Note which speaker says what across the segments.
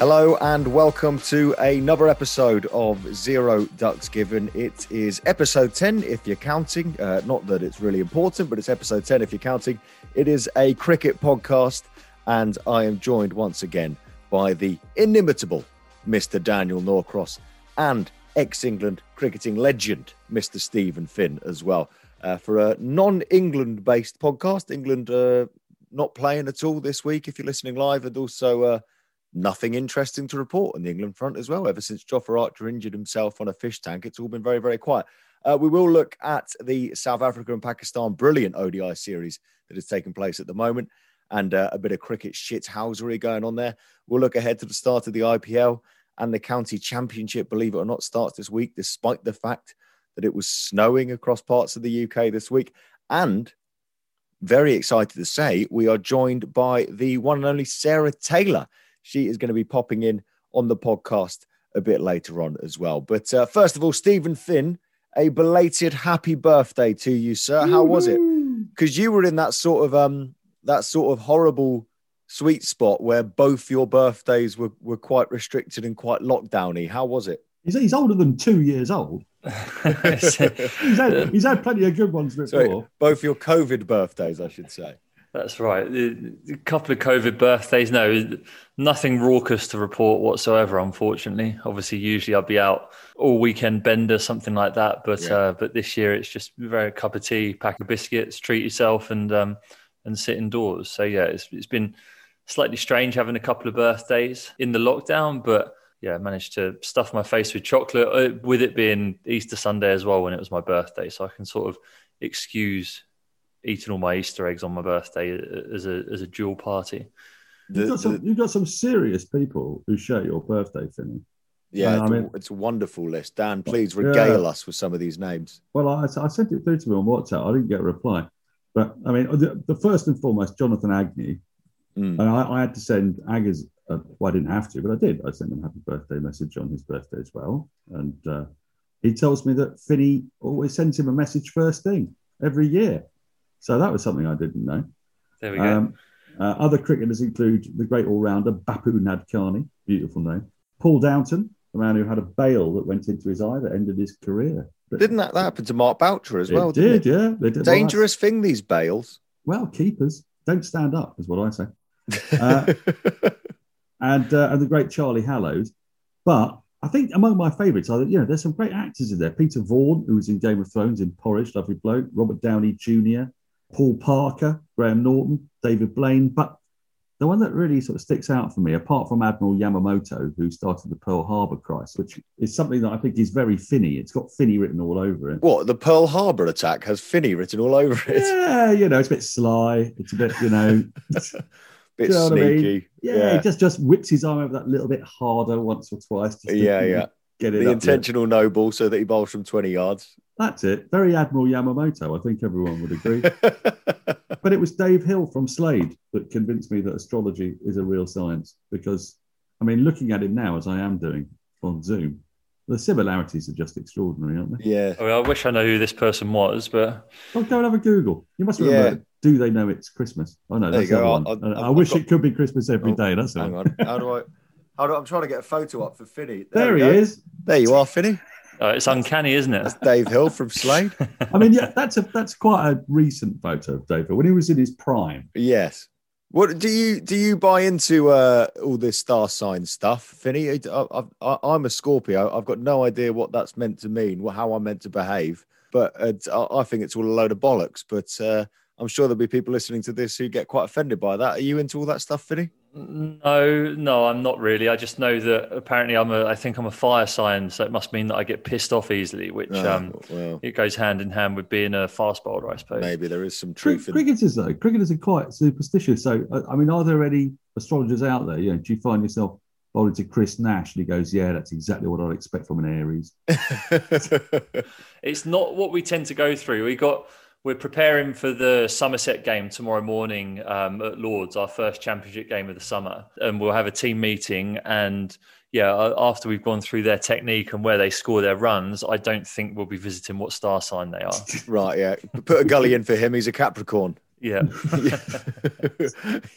Speaker 1: Hello and welcome to another episode of Zero Ducks Given. It is episode 10 if you're counting. Uh, not that it's really important, but it's episode 10 if you're counting. It is a cricket podcast, and I am joined once again by the inimitable Mr. Daniel Norcross and ex England cricketing legend, Mr. Stephen Finn, as well, uh, for a non England based podcast. England uh, not playing at all this week if you're listening live, and also. Nothing interesting to report on the England front as well. Ever since Jofra Archer injured himself on a fish tank, it's all been very, very quiet. Uh, we will look at the South Africa and Pakistan brilliant ODI series that is taking place at the moment and uh, a bit of cricket shithousery going on there. We'll look ahead to the start of the IPL and the county championship, believe it or not, starts this week, despite the fact that it was snowing across parts of the UK this week. And very excited to say, we are joined by the one and only Sarah Taylor. She is going to be popping in on the podcast a bit later on as well. But uh, first of all, Stephen Finn, a belated happy birthday to you, sir. How was it? Because you were in that sort of um that sort of horrible sweet spot where both your birthdays were, were quite restricted and quite lockdowny. How was it?
Speaker 2: He's, he's older than two years old. he's, had, he's had plenty of good ones before.
Speaker 1: Sorry, both your COVID birthdays, I should say.
Speaker 3: That's right. A couple of COVID birthdays. No, nothing raucous to report whatsoever. Unfortunately, obviously, usually I'd be out all weekend bender, something like that. But
Speaker 1: Yeah.
Speaker 3: uh, but this year it's just very cup of tea, pack of biscuits, treat yourself, and um, and sit indoors. So yeah, it's it's been slightly strange having a couple of birthdays in the lockdown, but yeah, I managed to stuff my face with chocolate. uh, With it being Easter Sunday as well, when it was my birthday, so I can sort of excuse eating all my Easter eggs on my birthday as a as a dual party.
Speaker 2: You've got, some, you've got some serious people who share your birthday, Finny.
Speaker 1: Yeah,
Speaker 2: I
Speaker 1: it's,
Speaker 2: mean-
Speaker 1: a, it's a wonderful list. Dan, please regale us with some of these names.
Speaker 2: Well, I, I sent it through to me on WhatsApp. I didn't get a reply. But I mean, the, the first and foremost, Jonathan Agnew.
Speaker 1: Mm.
Speaker 2: And I, I had to send Aggers, uh, well, I didn't have to, but I did. I sent him a happy birthday message on his birthday as well. And uh, he tells me that Finny always sends him a message first thing every year. So that was something I didn't know.
Speaker 3: There we go.
Speaker 2: Um, uh, other cricketers include the great all-rounder Bapu Nadkarni, beautiful name. Paul Downton, the man who had a bail that went into his eye that ended his career. But
Speaker 1: Didn't that, that happen to Mark Boucher as
Speaker 2: it
Speaker 1: well?
Speaker 2: did,
Speaker 1: didn't it?
Speaker 2: yeah. They did.
Speaker 1: Dangerous thing, these bails.
Speaker 2: Well, keepers don't stand up, is what I say. Uh, and uh, and the great Charlie Hallows. But I think among my favourites are, you know, there's some great actors in there. Peter Vaughan, who was in Game of Thrones in Porridge, lovely bloke. Robert Downey Jr., Paul Parker, Graham Norton, David Blaine. But the one that really sort of sticks out for me, apart from Admiral Yamamoto, who started the Pearl Harbor crisis, which is something that I think is very Finny. It's got Finny written all over it.
Speaker 1: What, the Pearl Harbor attack has Finny written all over it?
Speaker 2: Yeah, you know, it's a bit sly. It's a bit, you know,
Speaker 1: Bit
Speaker 2: you know what I mean?
Speaker 1: sneaky.
Speaker 2: Yeah, he just just whips his arm over that little bit harder once or twice. Just
Speaker 1: Yeah, yeah.
Speaker 2: Get it
Speaker 1: the
Speaker 2: up there.
Speaker 1: intentional no ball so that he bowls from 20 yards.
Speaker 2: That's it. Very Admiral Yamamoto. I think everyone would agree. but it was Dave Hill from Slade that convinced me that astrology is a real science. Because, I mean, looking at him now as I am doing on Zoom, the similarities are just extraordinary, aren't they?
Speaker 1: Yeah.
Speaker 3: I, mean, I wish I know who this person was, but
Speaker 2: Well, go and have a Google. You must remember.
Speaker 1: Yeah.
Speaker 2: Do they know it's Christmas? I know
Speaker 1: There
Speaker 2: that's
Speaker 1: you go.
Speaker 2: other
Speaker 1: I-
Speaker 2: one.
Speaker 1: I-
Speaker 2: I,
Speaker 1: I've
Speaker 2: wish
Speaker 1: got-
Speaker 2: it could be Christmas every
Speaker 1: Oh,
Speaker 2: day. That's all.
Speaker 1: Hang on. How do I? How do I'm trying to get a photo up for Finny.
Speaker 2: There
Speaker 1: we
Speaker 2: he
Speaker 1: go.
Speaker 2: is.
Speaker 1: There you are, Finny.
Speaker 3: uh, it's uncanny, isn't it?
Speaker 1: That's Dave Hill from Slade.
Speaker 2: I mean, yeah, that's a that's quite a recent photo of David when he was in his prime.
Speaker 1: Yes. What do you do? You buy into uh, all this star sign stuff, Finny? I, I, I, I'm a Scorpio. I've got no idea what that's meant to mean, wh- how I'm meant to behave. But it's, I I think it's all a load of bollocks. But uh, I'm sure there'll be people listening to this who get quite offended by that. Are you into all that stuff, Finny?
Speaker 3: No, no, I'm not really. I just know that apparently I'm a. I think I'm a fire sign, so it must mean that I get pissed off easily, which
Speaker 1: Oh,
Speaker 3: um,
Speaker 1: well,
Speaker 3: it goes hand in hand with being a fast bowler, I suppose.
Speaker 1: maybe there is some
Speaker 2: Cri-
Speaker 1: truth in
Speaker 2: Cricketers though, cricketers are quite superstitious. So, I- I mean, are there any astrologers out there? You know, do you find yourself bowling to Chris Nash and he goes, "Yeah, that's exactly what I'd expect from an Aries."
Speaker 3: It's not what we tend to go through. We got we're preparing for the Somerset game tomorrow morning um, at Lords, our first championship game of the summer, and we'll have a team meeting. And yeah, after we've gone through their technique and where they score their runs, I don't think we'll be visiting what star sign they are.
Speaker 1: right, yeah. Put a gully in for him. He's a Capricorn.
Speaker 3: Yeah.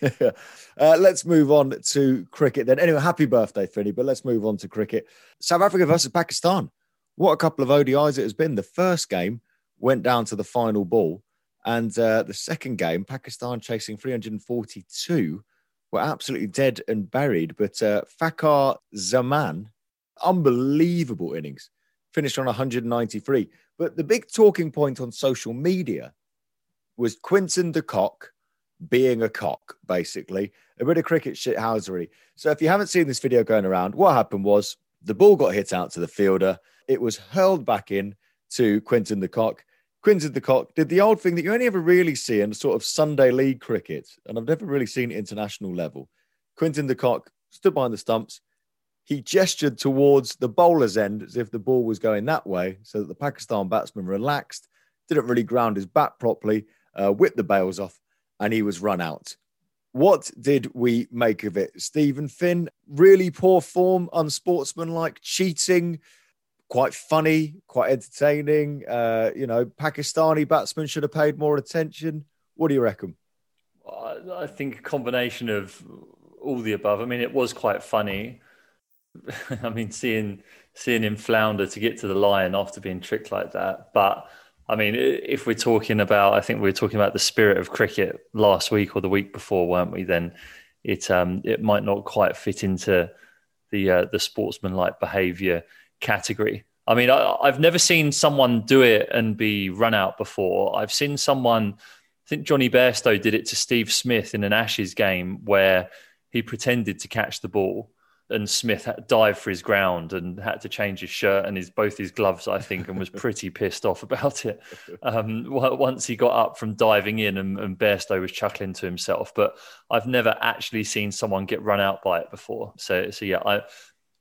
Speaker 1: Yeah. uh, let's move on to cricket then. Anyway, happy birthday, Finny, but let's move on to cricket. South Africa versus Pakistan. What a couple of ODIs it has been. The first game went down to the final ball, and uh, the second game, Pakistan chasing 342, were absolutely dead and buried. But uh, Zaman, unbelievable innings, finished on 193. But the big talking point on social media was Quinton de Kock being a cock, basically. A bit of cricket shithousery. So if you haven't seen this video going around, what happened was the ball got hit out to the fielder. It was hurled back in to Quinton de Kock. Quinton de Kock did the old thing that you only ever really see in sort of Sunday league cricket, and I've never really seen international level. Quinton de Kock stood behind the stumps. He gestured towards the bowler's end as if the ball was going that way, so that the Pakistan batsman relaxed, didn't really ground his bat properly, uh, whipped the bails off, and he was run out. What did we make of it? Stephen Finn, really poor form, unsportsmanlike, cheating, quite funny, quite entertaining. Uh, you know, Pakistani batsmen should have paid more attention. What do you reckon?
Speaker 3: I think a combination of all the above. I mean, it was quite funny. I mean, seeing seeing him flounder to get to the line after being tricked like that. But I mean, if we're talking about, I think we were talking about the spirit of cricket last week or the week before, weren't we? Then it um, it might not quite fit into the uh, the sportsmanlike behaviour category. I mean, I, I've never seen someone do it and be run out before. I've seen someone. I think Jonny Bairstow did it to Steve Smith in an Ashes game where he pretended to catch the ball and Smith had dived for his ground and had to change his shirt and his both his gloves, I think, and was pretty pissed off about it. Um, once he got up from diving in and, and Bairstow was chuckling to himself, but I've never actually seen someone get run out by it before. So, so yeah, I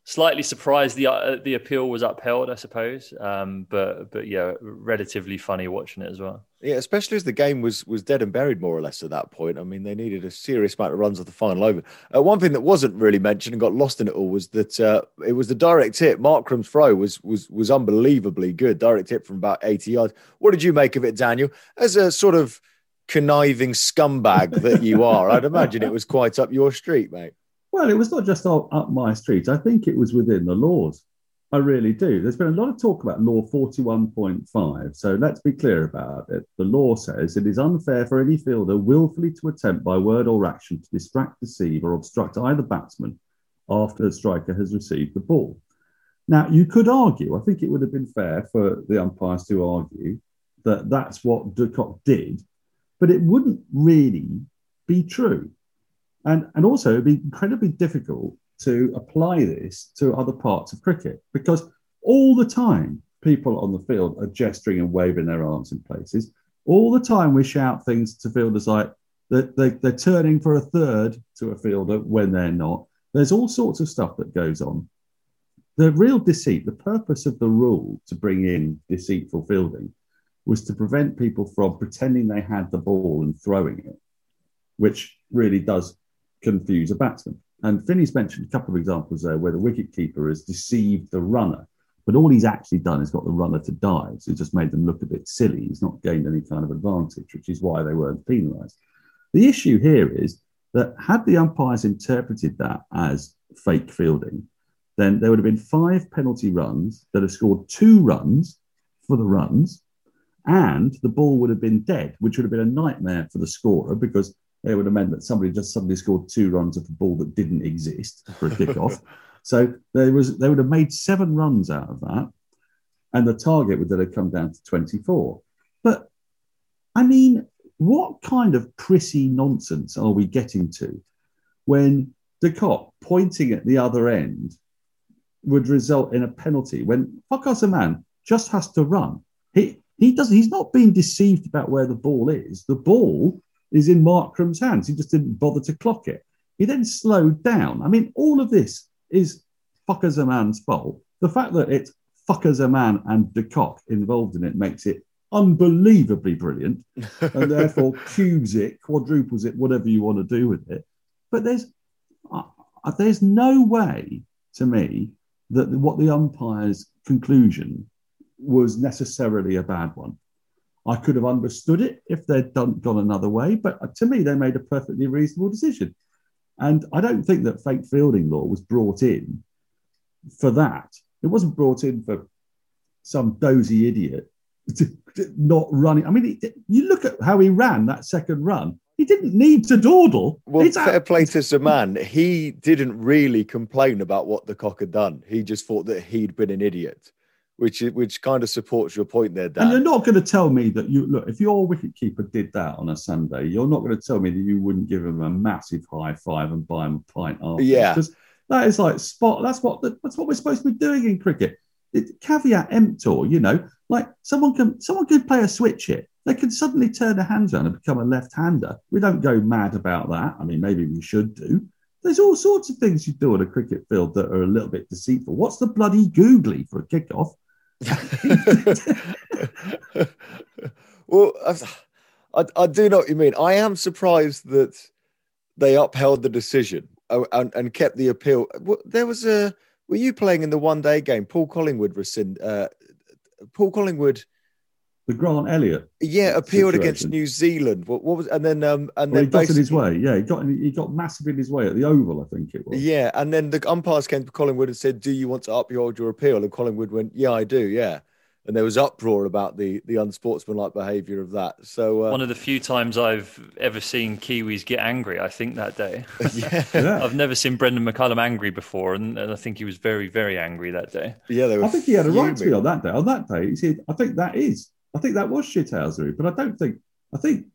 Speaker 3: slightly surprised the uh, the appeal was upheld, I suppose. Um, but but yeah, relatively funny watching it as well.
Speaker 1: Yeah, especially as the game was was dead and buried more or less at that point. I mean, they needed a serious amount of runs of the final over. Uh, one thing that wasn't really mentioned and got lost in it all was that uh, it was the direct hit. Markram's throw was was was unbelievably good. Direct hit from about eighty yards. What did you make of it, Daniel? As a sort of conniving scumbag that you are, I'd imagine it was quite up your street, mate.
Speaker 2: Well, it was not just up, my street. I think it was within the laws. I really do. There's been a lot of talk about Law 41.5. So let's be clear about it. The law says it is unfair for any fielder willfully to attempt by word or action to distract, deceive, or obstruct either batsman after the striker has received the ball. Now, you could argue, I think it would have been fair for the umpires to argue that that's what De Kock did, but it wouldn't really be true. And, and also, it'd be incredibly difficult to apply this to other parts of cricket because all the time people on the field are gesturing and waving their arms in places. All the time we shout things to fielders like, that they, they're turning for a third to a fielder when they're not. There's all sorts of stuff that goes on. The real deceit, the purpose of the rule to bring in deceitful fielding was to prevent people from pretending they had the ball and throwing it, which really does confuse a batsman. And Finny's mentioned a couple of examples there where the wicketkeeper has deceived the runner, but all he's actually done is got the runner to dive. So he just made them look a bit silly. He's not gained any kind of advantage, which is why they weren't penalised. The issue here is that had the umpires interpreted that as fake fielding, then there would have been five penalty runs that have scored two runs for the runs, and the ball would have been dead, which would have been a nightmare for the scorer because it would have meant that somebody just suddenly scored two runs of a ball that didn't exist for a kickoff. so there was they would have made seven runs out of that, and the target would then have come down to 24. But I mean, what kind of prissy nonsense are we getting to when De Kock pointing at the other end would result in a penalty when Fakhar man just has to run? He he doesn't. He's not being deceived about where the ball is. The ball is in Markram's hands. He just didn't bother to clock it. He then slowed down. I mean, all of this is Fakhar Zaman's fault. The fact that it's Fakhar Zaman and De Kock involved in it makes it unbelievably brilliant and therefore cubes it, quadruples it, whatever you want to do with it. But there's uh, there's no way to me that what the umpire's conclusion was necessarily a bad one. I could have understood it if they'd done, gone another way, but uh, to me, they made a perfectly reasonable decision. And I don't think that fake fielding law was brought in for that. It wasn't brought in for some dozy idiot not running. I mean, you look at how he ran that second run. He didn't need to dawdle.
Speaker 1: Well, it's fair play to Zaman. He didn't really complain about what De Kock had done. He just thought that he'd been an idiot, which which kind of supports your point there, Dan.
Speaker 2: And you're not going to tell me that you look if your wicketkeeper did that on a Sunday. You're not going to tell me that you wouldn't give him a massive high five and buy him a pint after.
Speaker 1: Yeah,
Speaker 2: because that is like spot. That's what the, that's what we're supposed to be doing in cricket. It, caveat emptor, you know, like someone can someone can play a switch hit. They can suddenly turn their hands around and become a left-hander. We don't go mad about that. I mean, maybe we should do. There's all sorts of things you do on a cricket field that are a little bit deceitful. What's the bloody googly for a kickoff?
Speaker 1: well, I, I do know what you mean. I am surprised that they upheld the decision uh, and, and kept the appeal. There was a. Were you playing in the one day game? Paul Collingwood rescind, uh, Paul Collingwood.
Speaker 2: The Grant Elliott.
Speaker 1: Yeah, appealed situation. against New Zealand. What, what, was and then um and
Speaker 2: well,
Speaker 1: then
Speaker 2: he got in his way. Yeah, he got in, he got massive in his way at the Oval, I think it was.
Speaker 1: Yeah, and then the umpires came to Collingwood and said, "Do you want to uphold your appeal?" And Collingwood went, "Yeah, I do." Yeah, and there was uproar about the the unsportsmanlike behaviour of that. So
Speaker 3: uh, one of the few times I've ever seen Kiwis get angry, I think that day.
Speaker 1: yeah.
Speaker 3: yeah. I've never seen Brendon McCullum angry before, and, and, I think he was very very angry that day.
Speaker 1: Yeah,
Speaker 2: I think he had a right to be on that day. On that day, he said, "I think that is I think that was shithousery, but I don't think. I think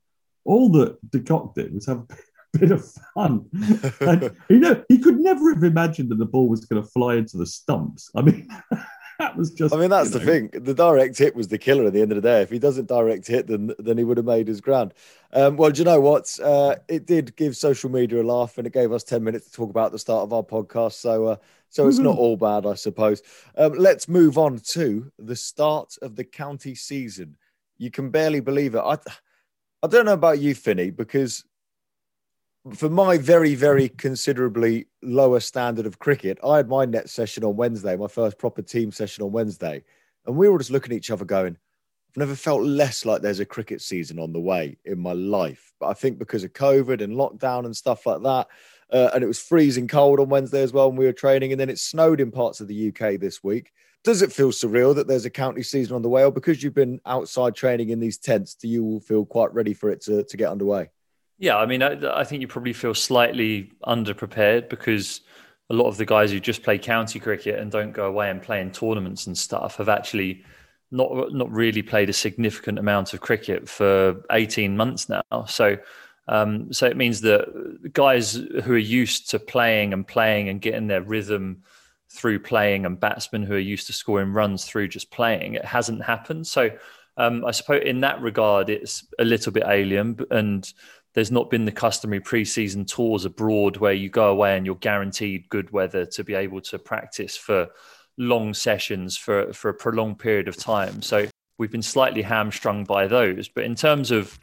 Speaker 2: all that De Kock did was have a bit of fun. and, you know, he could never have imagined that the ball was going to fly into the stumps. I mean. that was just.
Speaker 1: I mean, that's
Speaker 2: the
Speaker 1: know. thing. The direct hit was the killer at the end of the day. If he doesn't direct hit, then then he would have made his ground. Um, well, do you know what? Uh, it did give social media a laugh, and it gave us ten minutes to talk about the start of our podcast. So, uh, so it's not all bad, I suppose. Um, let's move on to the start of the county season. You can barely believe it. I, I don't know about you, Finny, because for my very, very considerably lower standard of cricket, I had my net session on Wednesday, my first proper team session on Wednesday, and we were just looking at each other going, I've never felt less like there's a cricket season on the way in my life. But I think because of COVID and lockdown and stuff like that, uh, and it was freezing cold on Wednesday as well when we were training, and then it snowed in parts of the UK this week. Does it feel surreal that there's a county season on the way, or because you've been outside training in these tents, do you feel quite ready for it to, to get underway?
Speaker 3: Yeah, I mean, I, I think you probably feel slightly underprepared because a lot of the guys who just play county cricket and don't go away and play in tournaments and stuff have actually not not really played a significant amount of cricket for 18 months now. So um, so it means that guys who are used to playing and playing and getting their rhythm through playing and batsmen who are used to scoring runs through just playing, it hasn't happened. So um, I suppose in that regard, it's a little bit alien and there's not been the customary pre-season tours abroad where you go away and you're guaranteed good weather to be able to practice for long sessions for for a prolonged period of time. So we've been slightly hamstrung by those. But in terms of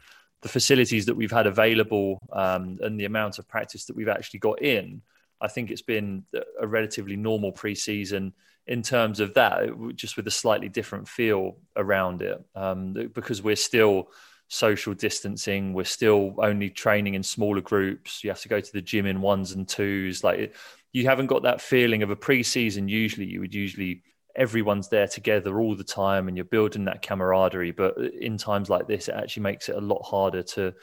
Speaker 3: the facilities that we've had available um, and the amount of practice that we've actually got in, I think it's been a relatively normal pre-season in terms of that, just with a slightly different feel around it, um, because we're still social distancing. We're still only training in smaller groups. You have to go to the gym in ones and twos. Like you haven't got that feeling of a pre-season. Usually, you would usually everyone's there together all the time, and you're building that camaraderie. But in times like this, it actually makes it a lot harder to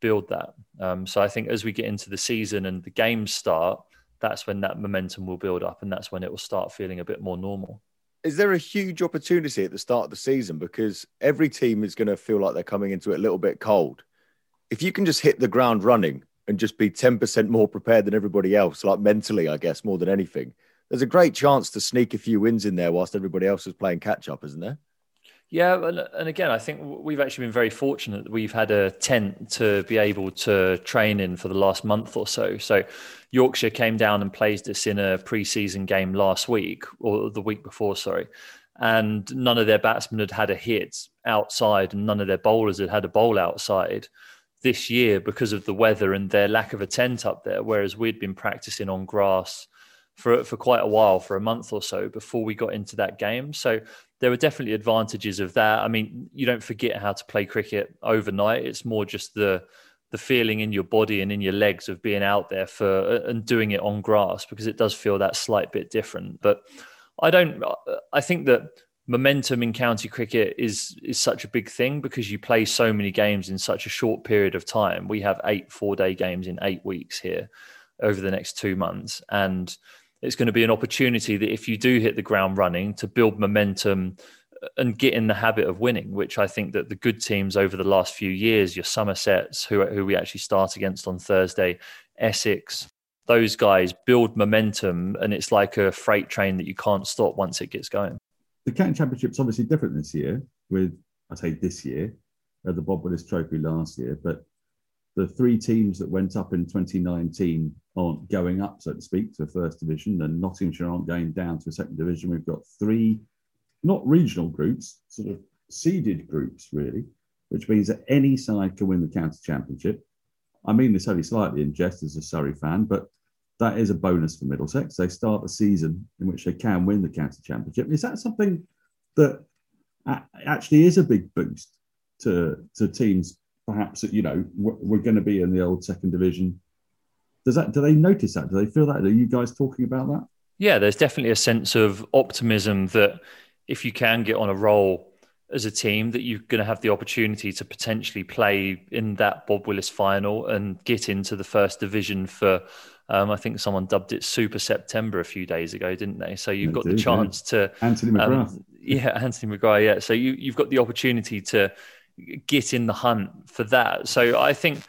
Speaker 3: build that. Um, so I think as we get into the season and the games start, that's when that momentum will build up, and that's when it will start feeling a bit more normal
Speaker 1: is there a huge opportunity at the start of the season because every team is going to feel like they're coming into it a little bit cold. If you can just hit the ground running and just be 10% more prepared than everybody else, like mentally, I guess, more than anything, there's a great chance to sneak a few wins in there whilst everybody else is playing catch up, isn't there?
Speaker 3: Yeah, and, and again, I think we've actually been very fortunate that we've had a tent to be able to train in for the last month or so. So Yorkshire came down and played us in a pre-season game last week or the week before, sorry. And none of their batsmen had had a hit outside, and none of their bowlers had had a bowl outside this year because of the weather and their lack of a tent up there. Whereas we'd been practicing on grass for for quite a while, for a month or so before we got into that game. So there were definitely advantages of that. I mean, you don't forget how to play cricket overnight. It's more just the the feeling in your body and in your legs of being out there for uh, and doing it on grass because it does feel that slight bit different. But I don't. Uh, I think that momentum in county cricket is is such a big thing because you play so many games in such a short period of time. We have eight four day games in eight weeks here over the next two months, and it's going to be an opportunity that if you do hit the ground running to build momentum and get in the habit of winning, which I think that the good teams over the last few years, your Somersets, who, who we actually start against on Thursday, Essex, those guys build momentum and it's like a freight train that you can't stop once it gets going.
Speaker 2: The County Championship's obviously different this year with, I say this year, uh, the Bob Willis Trophy last year, but the three teams that went up in 2019 aren't going up, so to speak, to the first division, and Nottinghamshire aren't going down to a second division. We've got three, not regional groups, sort of seeded groups, really, which means that any side can win the county championship. I mean this only slightly in jest as a Surrey fan, but that is a bonus for Middlesex. They start the season in which they can win the county championship. Is that something that actually is a big boost to, to teams perhaps you know we're going to be in the old second division. Does that? Do they notice that? Do they feel that? Are you guys talking about that?
Speaker 3: Yeah, there's definitely a sense of optimism that if you can get on a roll as a team, that you're going to have the opportunity to potentially play in that Bob Willis final and get into the first division for. Um, I think someone dubbed it Super September a few days ago, didn't they? So you've they got the chance yeah.
Speaker 2: to Anthony McGrath. Um,
Speaker 3: yeah, Anthony McGrath. Yeah, so you you've got the opportunity to get in the hunt for that. So I think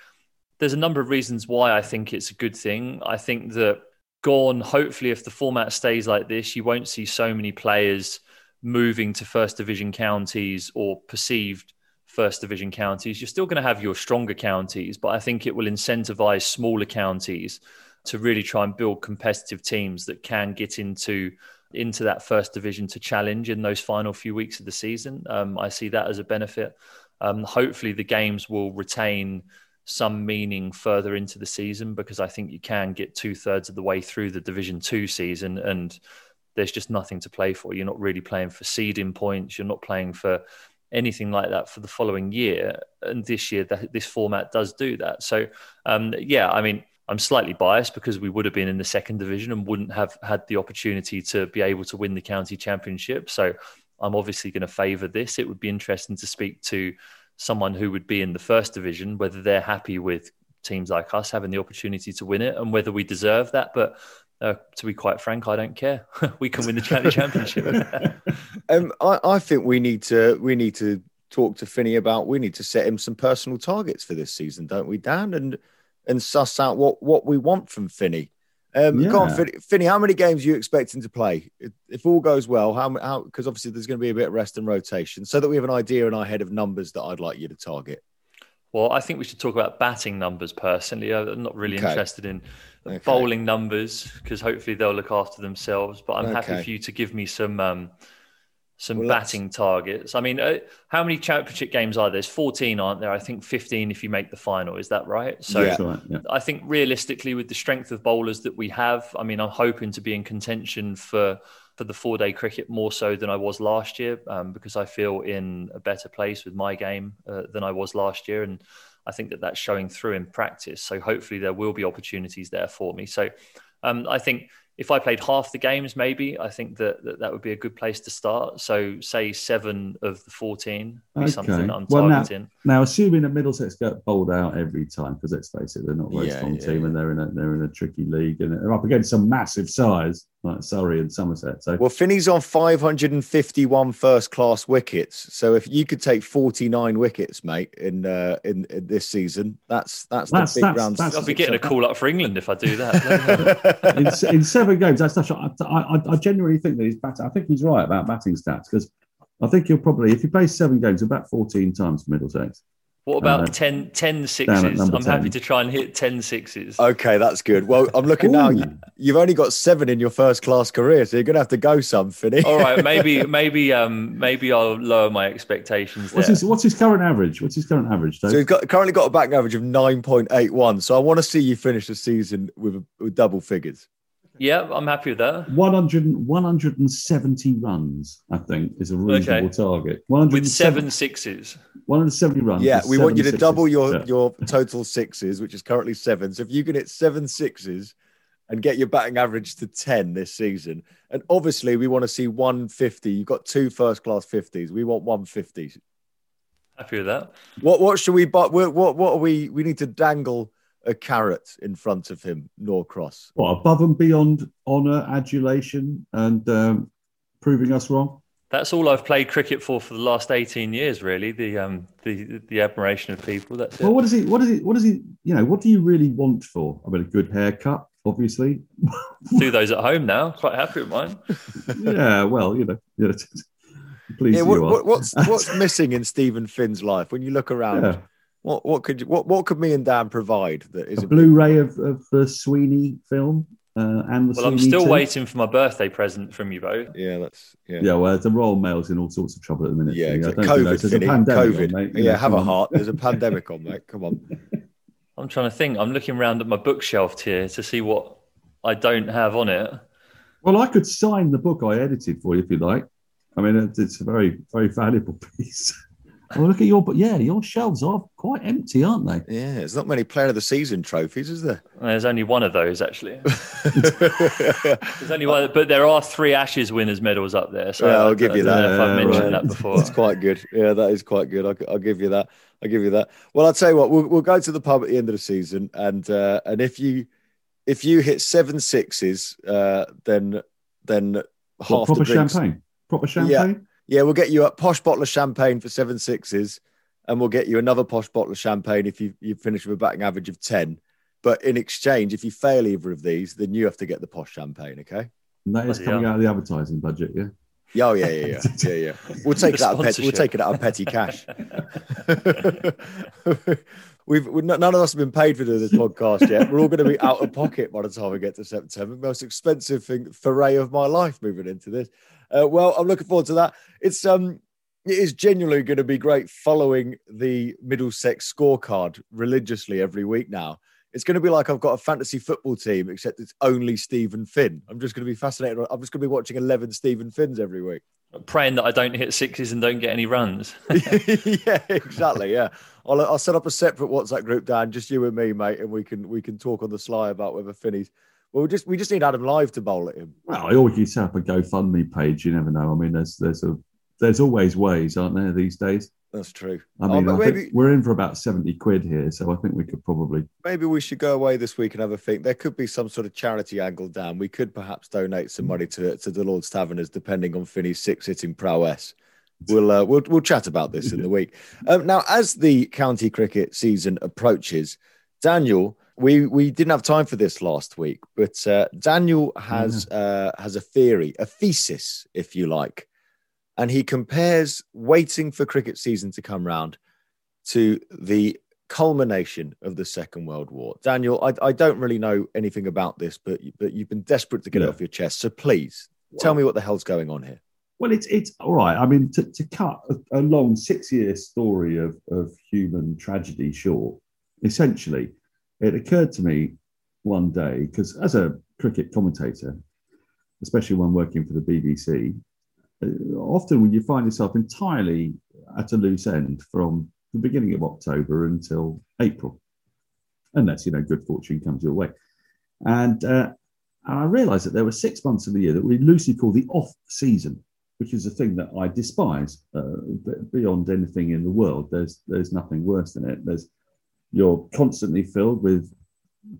Speaker 3: there's a number of reasons why I think it's a good thing. I think that gone, hopefully, if the format stays like this, you won't see so many players moving to first division counties or perceived first division counties. You're still going to have your stronger counties, but I think it will incentivize smaller counties to really try and build competitive teams that can get into into that first division to challenge in those final few weeks of the season. Um, I see that as a benefit. Um, hopefully, the games will retain some meaning further into the season because I think you can get two thirds of the way through the Division Two season and there's just nothing to play for. You're not really playing for seeding points. You're not playing for anything like that for the following year. And this year, this format does do that. So, um, yeah, I mean, I'm slightly biased because we would have been in the second division and wouldn't have had the opportunity to be able to win the county championship. So I'm obviously going to favour this. It would be interesting to speak to someone who would be in the first division, whether they're happy with teams like us having the opportunity to win it and whether we deserve that. But uh, to be quite frank, I don't care. we can win the championship.
Speaker 1: um, I, I, think we need to we need to talk to Finny about we need to set him some personal targets for this season, don't we, Dan? And and suss out what what we want from Finny. Um, yeah. Go on, Finny, Finny. How many games are you expecting to play? If, if all goes well, how how? Because obviously there's going to be a bit of rest and rotation, so that we have an idea in our head of numbers that I'd like you to target.
Speaker 3: Well, I think we should talk about batting numbers personally. I'm not really
Speaker 1: Okay.
Speaker 3: interested in
Speaker 1: Okay.
Speaker 3: bowling numbers because hopefully they'll look after themselves. But I'm happy for you to give me some um, some
Speaker 1: Well, let's-
Speaker 3: batting targets. I mean, uh, how many championship games are there? There's 14, aren't there? I think 15 if you make the final. Is that right? So
Speaker 1: Yeah.
Speaker 2: Right, yeah.
Speaker 3: I think realistically, with the strength of bowlers that we have, I mean, I'm hoping to be in contention for for the four day cricket more so than I was last year, um, because I feel in a better place with my game uh, than I was last year, and I think that that's showing through in practice. So hopefully, there will be opportunities there for me. So um, I think. If I played half the games, maybe I think that, that that would be a good place to start. So, say seven of the fourteen be something that I'm
Speaker 2: Well, now,
Speaker 3: targeting.
Speaker 2: now, assuming that Middlesex get bowled out every time, because let's face it, they're not a very
Speaker 1: Yeah,
Speaker 2: strong
Speaker 1: yeah,
Speaker 2: team, and they're in a they're in a tricky league, and they're up against some massive size like Surrey and Somerset. So
Speaker 1: Well, Finny's on 551 first class wickets. So if you could take 49 wickets, mate, in uh, in, in this season, that's that's,
Speaker 2: That's-
Speaker 1: the big
Speaker 2: that's-
Speaker 1: round.
Speaker 2: that's-
Speaker 3: I'll be getting a call up for England if I do that.
Speaker 2: in, in seven games, that's not. I, I, I genuinely think that he's batting. I think he's right about batting stats because I think he'll probably, if he plays seven games, about fourteen times for Middlesex.
Speaker 3: What about
Speaker 2: Uh,
Speaker 3: 10, 10 sixes? I'm happy to try and hit 10 sixes.
Speaker 1: Okay, that's good. Well, I'm looking now. You, you've only got seven in your first class career, so you're going to have to go some, Finny.
Speaker 3: All right, maybe maybe um maybe I'll lower my expectations
Speaker 2: What's his What's his current average? What's his current average? Dave?
Speaker 1: So he's got currently got a batting average of 9.81. So I want to see you finish the season with, with double figures.
Speaker 3: Yeah, I'm happy with that.
Speaker 2: 100, 170 runs, I think, is a reasonable
Speaker 3: Okay.
Speaker 2: target.
Speaker 3: With
Speaker 2: 170
Speaker 3: seven sixes.
Speaker 2: 170 runs.
Speaker 1: Yeah, we want you to
Speaker 2: seven
Speaker 1: double your
Speaker 2: Yeah.
Speaker 1: your total sixes, which is currently seven. So if you can hit seven sixes and get your batting average to 10 this season, and obviously we want to see 150. You've got two first class 50s. We want 150.
Speaker 3: Happy with that.
Speaker 1: What what should we but what what what are we we need to dangle a carrot in front of him, Norcross.
Speaker 2: What, above and beyond honour, adulation, and um, proving us wrong?
Speaker 3: That's all I've played cricket for for the last 18 years, really. The um the the admiration of people. That's it.
Speaker 2: Well, what does he? What does he? What does he? You know, what do you really want for? I mean, a good haircut, obviously.
Speaker 3: Do those at home now. Quite happy with mine.
Speaker 2: yeah, well, you know, yeah, please.
Speaker 1: Yeah, what,
Speaker 2: are.
Speaker 1: what, what's what's missing in Stephen Finn's life when you look around?
Speaker 2: Yeah.
Speaker 1: What what could you, what what could me and Dan provide that
Speaker 2: is
Speaker 1: a
Speaker 2: Blu-ray of, of the Sweeney film uh, and the
Speaker 3: Well, I'm still
Speaker 2: two?
Speaker 3: waiting for my birthday present from you both.
Speaker 1: Yeah, that's yeah.
Speaker 2: Yeah, well, the Royal Mail's in all sorts of trouble at the minute.
Speaker 1: Yeah,
Speaker 2: Finny.
Speaker 1: Exactly.
Speaker 2: don't think
Speaker 1: COVID,
Speaker 2: there's a pandemic
Speaker 1: COVID.
Speaker 2: on, mate.
Speaker 1: Yeah,
Speaker 2: know,
Speaker 1: have a
Speaker 2: on.
Speaker 1: heart. There's a pandemic on, mate. Come on.
Speaker 3: I'm trying to think. I'm looking around at my bookshelf here to see what I don't have on it.
Speaker 2: Well, I could sign the book I edited for you if you like. I mean, it's, it's a very, very valuable piece. Well, look at your, but yeah, your shelves are quite empty, aren't they?
Speaker 1: Yeah, there's not many Player of the Season trophies, is there?
Speaker 3: There's only one of those actually. There's only one, but there are three Ashes winners medals up there. So
Speaker 1: Yeah, I'll
Speaker 3: I-
Speaker 1: give
Speaker 3: I
Speaker 1: you
Speaker 3: don't
Speaker 1: that.
Speaker 3: know if I've mentioned
Speaker 2: right.
Speaker 3: that before.
Speaker 1: That's quite good. Yeah, that is quite good. I'll, I'll give you that. I'll give you that. Well, I'll tell you what. We'll, we'll go to the pub at the end of the season, and uh, and if you if you hit seven sixes, uh, then then
Speaker 2: What,
Speaker 1: half
Speaker 2: proper
Speaker 1: the drinks.
Speaker 2: champagne. Proper champagne.
Speaker 1: Yeah, we'll get you a posh bottle of champagne for seven sixes, and we'll get you another posh bottle of champagne if you you finish with a batting average of ten. But in exchange, if you fail either of these, then you have to get the posh champagne. Okay.
Speaker 2: And that is
Speaker 3: Bloody
Speaker 2: coming
Speaker 3: hell.
Speaker 2: out of the advertising budget. Yeah.
Speaker 1: Yeah, oh, yeah, yeah, yeah, yeah, yeah. We'll take
Speaker 3: The
Speaker 1: that. Out of petty, we'll
Speaker 3: sponsorship.
Speaker 1: take it out of petty cash. We've we, none of us have been paid for doing this podcast yet. We're all going to be out of pocket by the time we get to September. Most expensive thing foray of my life moving into this. Uh, well, I'm looking forward to that. It's um, it is genuinely going to be great following the Middlesex scorecard religiously every week now. It's going to be like I've got a fantasy football team, except it's only Stephen Finn. I'm just going to be fascinated. I'm just going to be watching 11 Stephen Finns every week.
Speaker 3: Praying that I don't hit sixes and don't get any runs.
Speaker 1: yeah, exactly. Yeah, I'll, I'll set up a separate WhatsApp group, Dan, just you and me, mate, and we can we can talk on the sly about whether Finny's. Well, we just we just need Adam live to bowl at him.
Speaker 2: Well, I always set up a GoFundMe page. You never know. I mean, there's there's a there's always ways, aren't there, these days?
Speaker 1: That's true.
Speaker 2: I mean,
Speaker 1: Oh,
Speaker 2: I
Speaker 1: maybe
Speaker 2: we're in for about seventy quid here, so I think we could probably.
Speaker 1: maybe we should go away this week and have a think. There could be some sort of charity angle, Dan. We could perhaps donate some money to to the Lord's Taverners, depending on Finny's six hitting prowess. We'll uh, we'll we'll chat about this in the week. Um, now, as the county cricket season approaches, Daniel, we we didn't have time for this last week, but uh, Daniel has uh, has a theory, a thesis, if you like, and he compares waiting for cricket season to come round to the culmination of the Second World War. Daniel, I, I don't really know anything about this, but you- but you've been desperate to get it off your chest. So please tell me what the hell's going on here.
Speaker 2: Well, it's it's all right. I mean, to, to cut a, a long six-year story of, of human tragedy short, essentially, it occurred to me one day because as a cricket commentator, especially when working for the BBC, uh, often when you find yourself entirely at a loose end from the beginning of October until April, unless you know good fortune comes your way, and uh, and I realised that there were six months of the year that we loosely call the off season which is a thing that I despise uh, beyond anything in the world. There's there's nothing worse than it. There's you're constantly filled with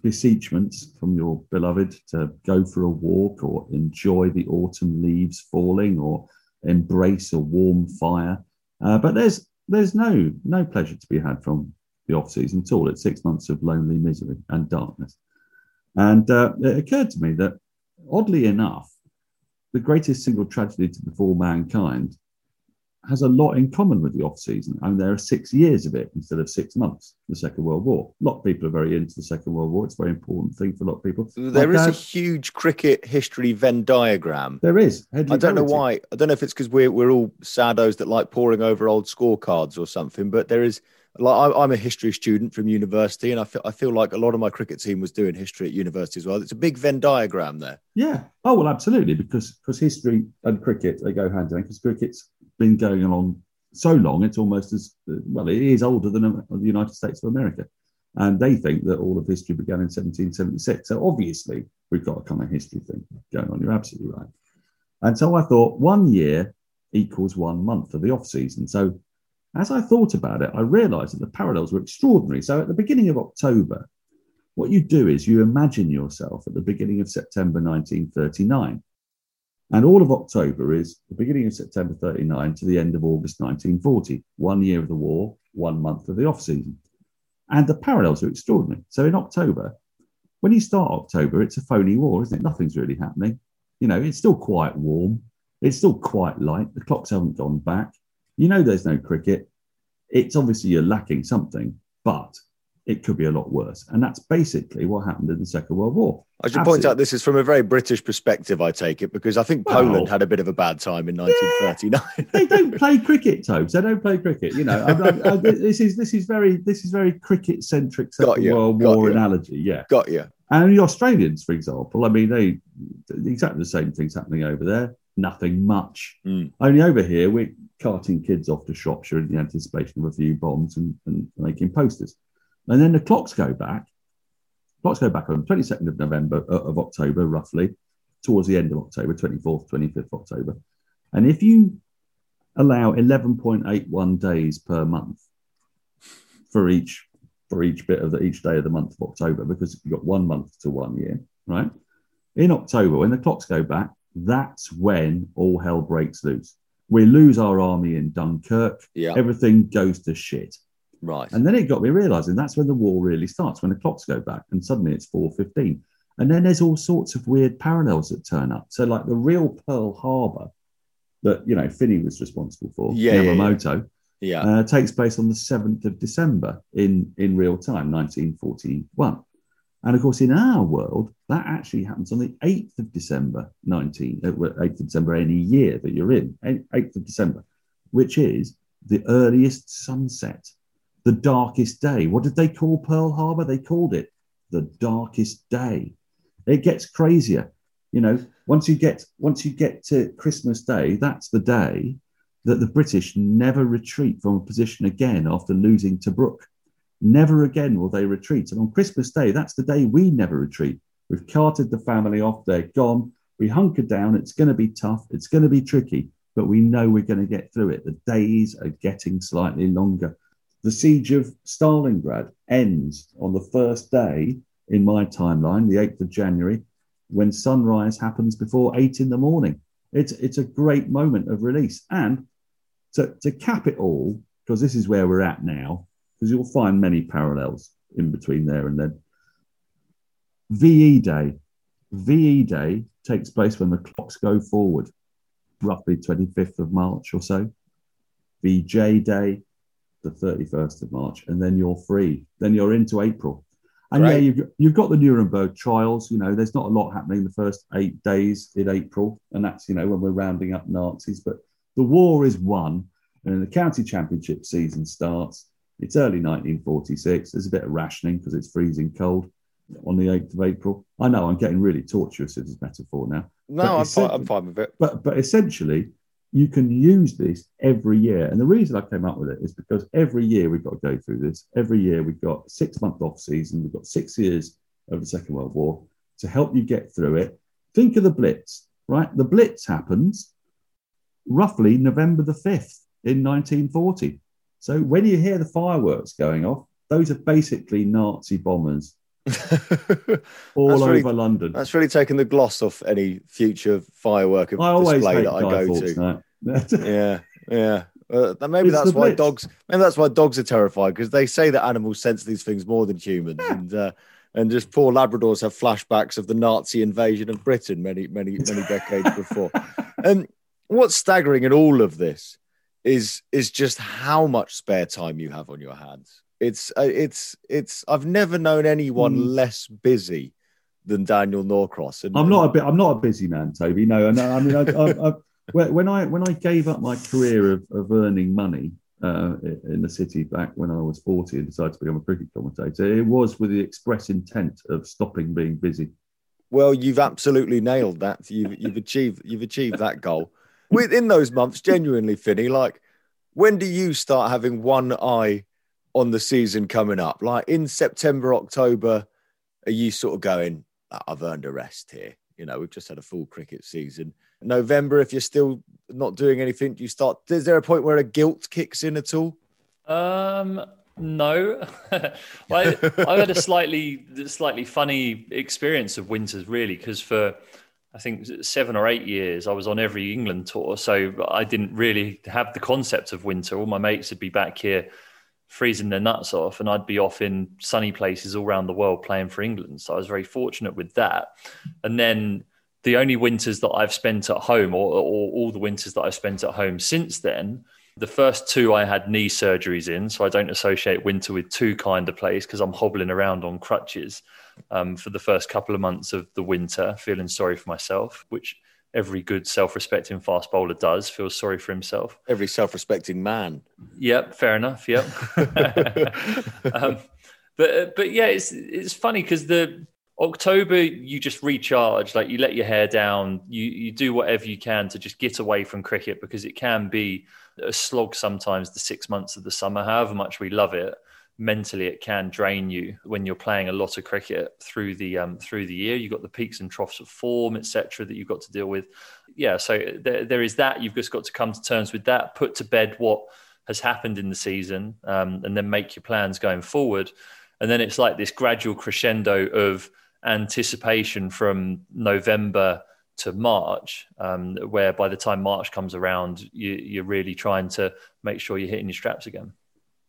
Speaker 2: beseechments from your beloved to go for a walk or enjoy the autumn leaves falling or embrace a warm fire. Uh, but there's there's no no pleasure to be had from the off season at all. It's six months of lonely misery and darkness. And uh, it occurred to me that oddly enough, the greatest single tragedy to befall mankind has a lot in common with the off season. I mean, there are six years of it instead of six months. The Second World War. A lot of people are very into the Second World War. It's a very important thing for a lot of people.
Speaker 1: There
Speaker 2: My
Speaker 1: is a
Speaker 2: uh,
Speaker 1: huge cricket history Venn diagram.
Speaker 2: there is. Headley
Speaker 1: I don't know why. I don't know if it's because we're we're all saddos that like poring over old scorecards or something. But there is like I'm a history student from university, and I feel I feel like a lot of my cricket team was doing history at university as well. It's a big Venn diagram there.
Speaker 2: Yeah. Oh well, absolutely. Because because history and cricket they go hand in hand. Because cricket's been going along so long, it's almost as well. It is older than uh, the United States of America, and they think that all of history began in 1776. So obviously, we've got a kind of history thing going on. You're absolutely right. And so I thought one year equals one month of the off season. So as I thought about it, I realised that the parallels were extraordinary. So at the beginning of October, what you do is you imagine yourself at the beginning of September 1939. And all of October is the beginning of September 39 to the end of August 1940, one year of the war, one month of the off season. And the parallels are extraordinary. So in October, when you start October, it's a phony war, isn't it? Nothing's really happening. You know, it's still quite warm. It's still quite light. The clocks haven't gone back. You know, there's no cricket. It's obviously you're lacking something, but it could be a lot worse. And that's basically what happened in the Second World War.
Speaker 1: I should point out this is from a very British perspective. I take it because I think
Speaker 2: Well-
Speaker 1: Poland had a bit of a bad time in 1939.
Speaker 2: they don't play cricket, Tobes. They don't play cricket. You know, I, I, I, this is this is very this is very cricket centric Second
Speaker 1: you,
Speaker 2: World War
Speaker 1: you.
Speaker 2: analogy. Yeah,
Speaker 1: Got you.
Speaker 2: and the Australians, for example, I mean, they exactly the same things happening over there. Nothing much.
Speaker 1: Mm.
Speaker 2: Only over here, we're carting kids off to Shropshire in the anticipation of a few bombs and, and making posters. And then the clocks go back. Clocks go back on the 22nd of November, uh, of October, roughly, towards the end of October, 24th, 25th October. And if you allow 11.81 days per month for each for each bit of the, each day of the month of October, because you've got one month to one year, right? In October, when the clocks go back, that's when all hell breaks loose. We lose our army in Dunkirk.
Speaker 1: Yeah.
Speaker 2: Everything goes to shit.
Speaker 1: Right.
Speaker 2: And then it got me realizing that's when the war really starts, when the clocks go back, and suddenly it's 4.15. And then there's all sorts of weird parallels that turn up. So, like the real Pearl Harbor that, you know, Finny was responsible for,
Speaker 1: Yeah, yeah, yeah.
Speaker 2: Yamamoto,
Speaker 1: Yeah.
Speaker 2: uh, takes place on the 7th of December in, in real time, 1941. And of course, in our world, that actually happens on the 8th of December, 19, uh, 8th of December, any year that you're in, 8th of December, which is the earliest sunset, the darkest day. What did they call Pearl Harbor? They called it the darkest day. It gets crazier. You know, once you get once you get to Christmas Day, that's the day that the British never retreat from a position again after losing to Tobruk. Never again will they retreat. And on Christmas Day, that's the day we never retreat. We've carted the family off, they're gone. We hunker down. It's going to be tough. It's going to be tricky, but we know we're going to get through it. The days are getting slightly longer. The siege of Stalingrad ends on the first day in my timeline, the 8th of January, when sunrise happens before eight in the morning. It's, it's a great moment of release. And to, to cap it all, because this is where we're at now, because you'll find many parallels in between there and then. VE Day. VE Day takes place when the clocks go forward, roughly 25th of March or so. VJ Day, the 31st of March, and then you're free. Then you're into April. And
Speaker 1: Great.
Speaker 2: yeah, you've, you've got the Nuremberg trials. You know, there's not a lot happening the first eight days in April, and that's you know when we're rounding up Nazis. But the war is won, and the county championship season starts. It's early 1946. There's a bit of rationing because it's freezing cold on the 8th of April. I know I'm getting really tortuous with this metaphor now.
Speaker 1: No, I'm fine, I'm fine with it.
Speaker 2: But but essentially, you can use this every year. And the reason I came up with it is because every year we've got to go through this. Every year we've got six month off season. We've got six years of the Second World War to help you get through it. Think of the Blitz, right? The Blitz happens roughly November the 5th in 1940. So when you hear the fireworks going off, those are basically Nazi bombers all
Speaker 1: That's
Speaker 2: over
Speaker 1: really-
Speaker 2: London.
Speaker 1: That's really taken the gloss off any future firework display that I go to. yeah, yeah. Uh, maybe
Speaker 2: It's
Speaker 1: that's why
Speaker 2: Blitz.
Speaker 1: dogs. Maybe that's why dogs are terrified because they say that animals sense these things more than humans, and uh, and just poor Labradors have flashbacks of the Nazi invasion of Britain many, many, many decades before. And what's staggering in all of this is is just how much spare time you have on your hands. It's uh, it's it's. I've never known anyone
Speaker 2: Mm.
Speaker 1: less busy than Daniel Norcross. And,
Speaker 2: I'm not a bit. I'm not a busy man, Toby. No, no. I mean, I, I, I, when when I when I gave up my career of, of earning money uh, in the city back when I was 40 and decided to become a cricket commentator, it was with the express intent of stopping being busy.
Speaker 1: Well, you've absolutely nailed that. You've you've achieved you've achieved that goal. Within those months, genuinely, Finny, like when do you start having one eye on the season coming up? Like in September, October, are you sort of going, "Ah, I've earned a rest here? You know, we've just had a full cricket season. November, if you're still not doing anything, do you start is there a point where a guilt kicks in at all?
Speaker 3: Um, no, I, I had a slightly slightly funny experience of winters really because for I think seven or eight years I was on every England tour, so I didn't really have the concept of winter. All my mates would be back here freezing their nuts off, and I'd be off in sunny places all around the world playing for England. So I was very fortunate with that. And then the only winters that I've spent at home, or, or all the winters that I've spent at home since then, the first two I had knee surgeries in, so I don't associate winter with two kind of place because I'm hobbling around on crutches um, for the first couple of months of the winter, feeling sorry for myself, which every good self-respecting fast bowler does, feels sorry for himself.
Speaker 1: Every self-respecting man.
Speaker 3: Yep, fair enough. Yep. um, but but yeah, it's it's funny because the October you just recharge, like you let your hair down, you you do whatever you can to just get away from cricket because it can be a slog sometimes. The six months of the summer, however much we love it, mentally it can drain you when you're playing a lot of cricket through the um, through the year. You've got the peaks and troughs of form, etc., that you've got to deal with. Yeah, so there, there is that. You've just got to come to terms with that. Put to bed what has happened in the season, um, and then make your plans going forward. And then it's like this gradual crescendo of anticipation from November to March, um, where by the time March comes around, you, you're really trying to make sure you're hitting your straps again.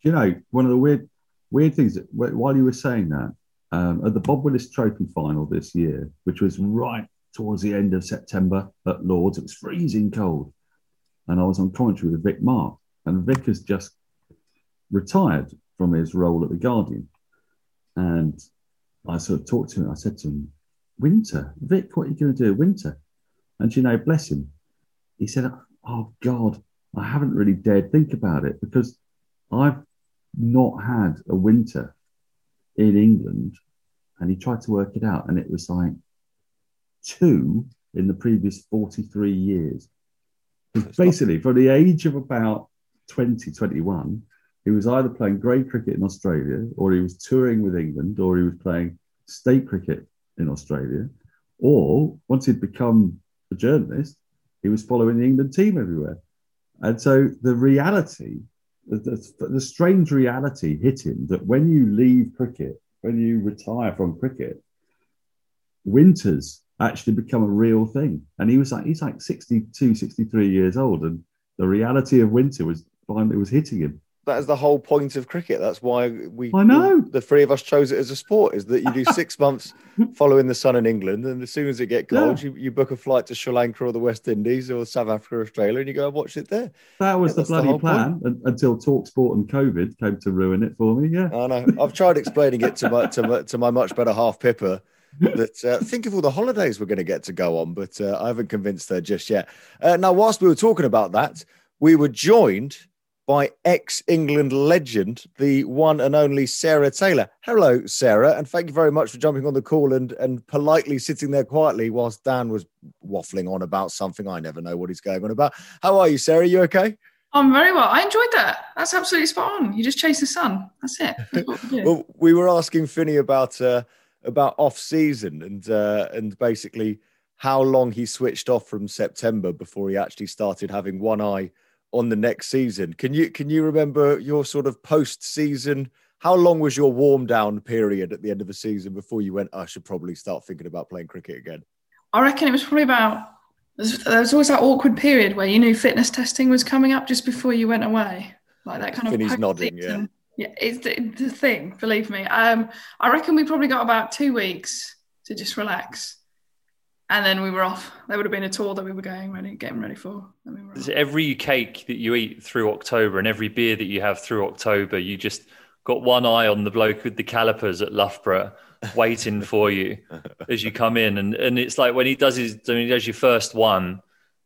Speaker 2: you know, one of the weird, weird things while you were saying that, um, at the Bob Willis Trophy final this year, which was right towards the end of September at Lords, it was freezing cold, and I was on commentary with Vic Marks, and Vic has just retired from his role at the Guardian, and I sort of talked to him. I said to him, "Winter, Vic, what are you going to do? Winter?" And you know, bless him, he said, "Oh God, I haven't really dared think about it because." I've not had a winter in England. And he tried to work it out, and it was like two in the previous 43 years. Basically, from the age of about 20, 21, he was either playing grade cricket in Australia, or he was touring with England, or he was playing state cricket in Australia, or once he'd become a journalist, he was following the England team everywhere. And so the reality the, the, strange reality hit him that when you leave cricket, when you retire from cricket, winters actually become a real thing. And he was like, he's like 62, 63 years old. And the reality of winter was finally was hitting him.
Speaker 1: That is the whole point of cricket. That's why we,
Speaker 2: I know.
Speaker 1: the three of us chose it as a sport. Is that you do six months following the sun in England, and as soon as it gets cold,
Speaker 2: Yeah.
Speaker 1: you, you book a flight to Sri Lanka or the West Indies or South Africa, or Australia, and you go and watch it there.
Speaker 2: That was
Speaker 1: Yeah,
Speaker 2: the
Speaker 1: that's the
Speaker 2: bloody plan un- until Talksport and COVID came to ruin it for me. Yeah.
Speaker 1: I know. I've tried explaining it to my to my, to my much better half Pippa. That uh, think of all the holidays we're going to get to go on, but uh, I haven't convinced her just yet. Uh, now, whilst we were talking about that, we were joined by ex England legend, the one and only Sarah Taylor. Hello, Sarah, and thank you very much for jumping on the call and and politely sitting there quietly whilst Dan was waffling on about something. I never know what he's going on about. How are you, Sarah? You okay?
Speaker 4: I'm very well. I enjoyed that. That's absolutely spot on. You just chase the sun. That's it. That's we.
Speaker 1: Well, we were asking Finny about uh, about off season and uh, and basically how long he switched off from September before he actually started having one eye on the next season. Can you can you remember your sort of post season? How long was your warm down period at the end of the season before you went? I should probably start thinking about playing cricket again.
Speaker 4: I reckon it was probably about. There's, there was always that awkward period where you knew fitness testing was coming up just before you went away, like that kind of.
Speaker 1: Finny's nodding, yeah.
Speaker 4: Yeah, it's the, the thing. Believe me. Um, I reckon we probably got about two weeks to just relax, and then we were off. There would have been a tour that we were going ready, getting ready for. And we were off.
Speaker 3: Every cake that you eat through October and every beer that you have through October, you just got one eye on the bloke with the calipers at Loughborough waiting for you as you come in. And and it's like when he does his, I mean, he does your first one,